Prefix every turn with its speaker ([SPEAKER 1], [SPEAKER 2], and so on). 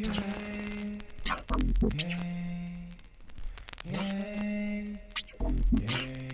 [SPEAKER 1] yeah, yeah, yeah.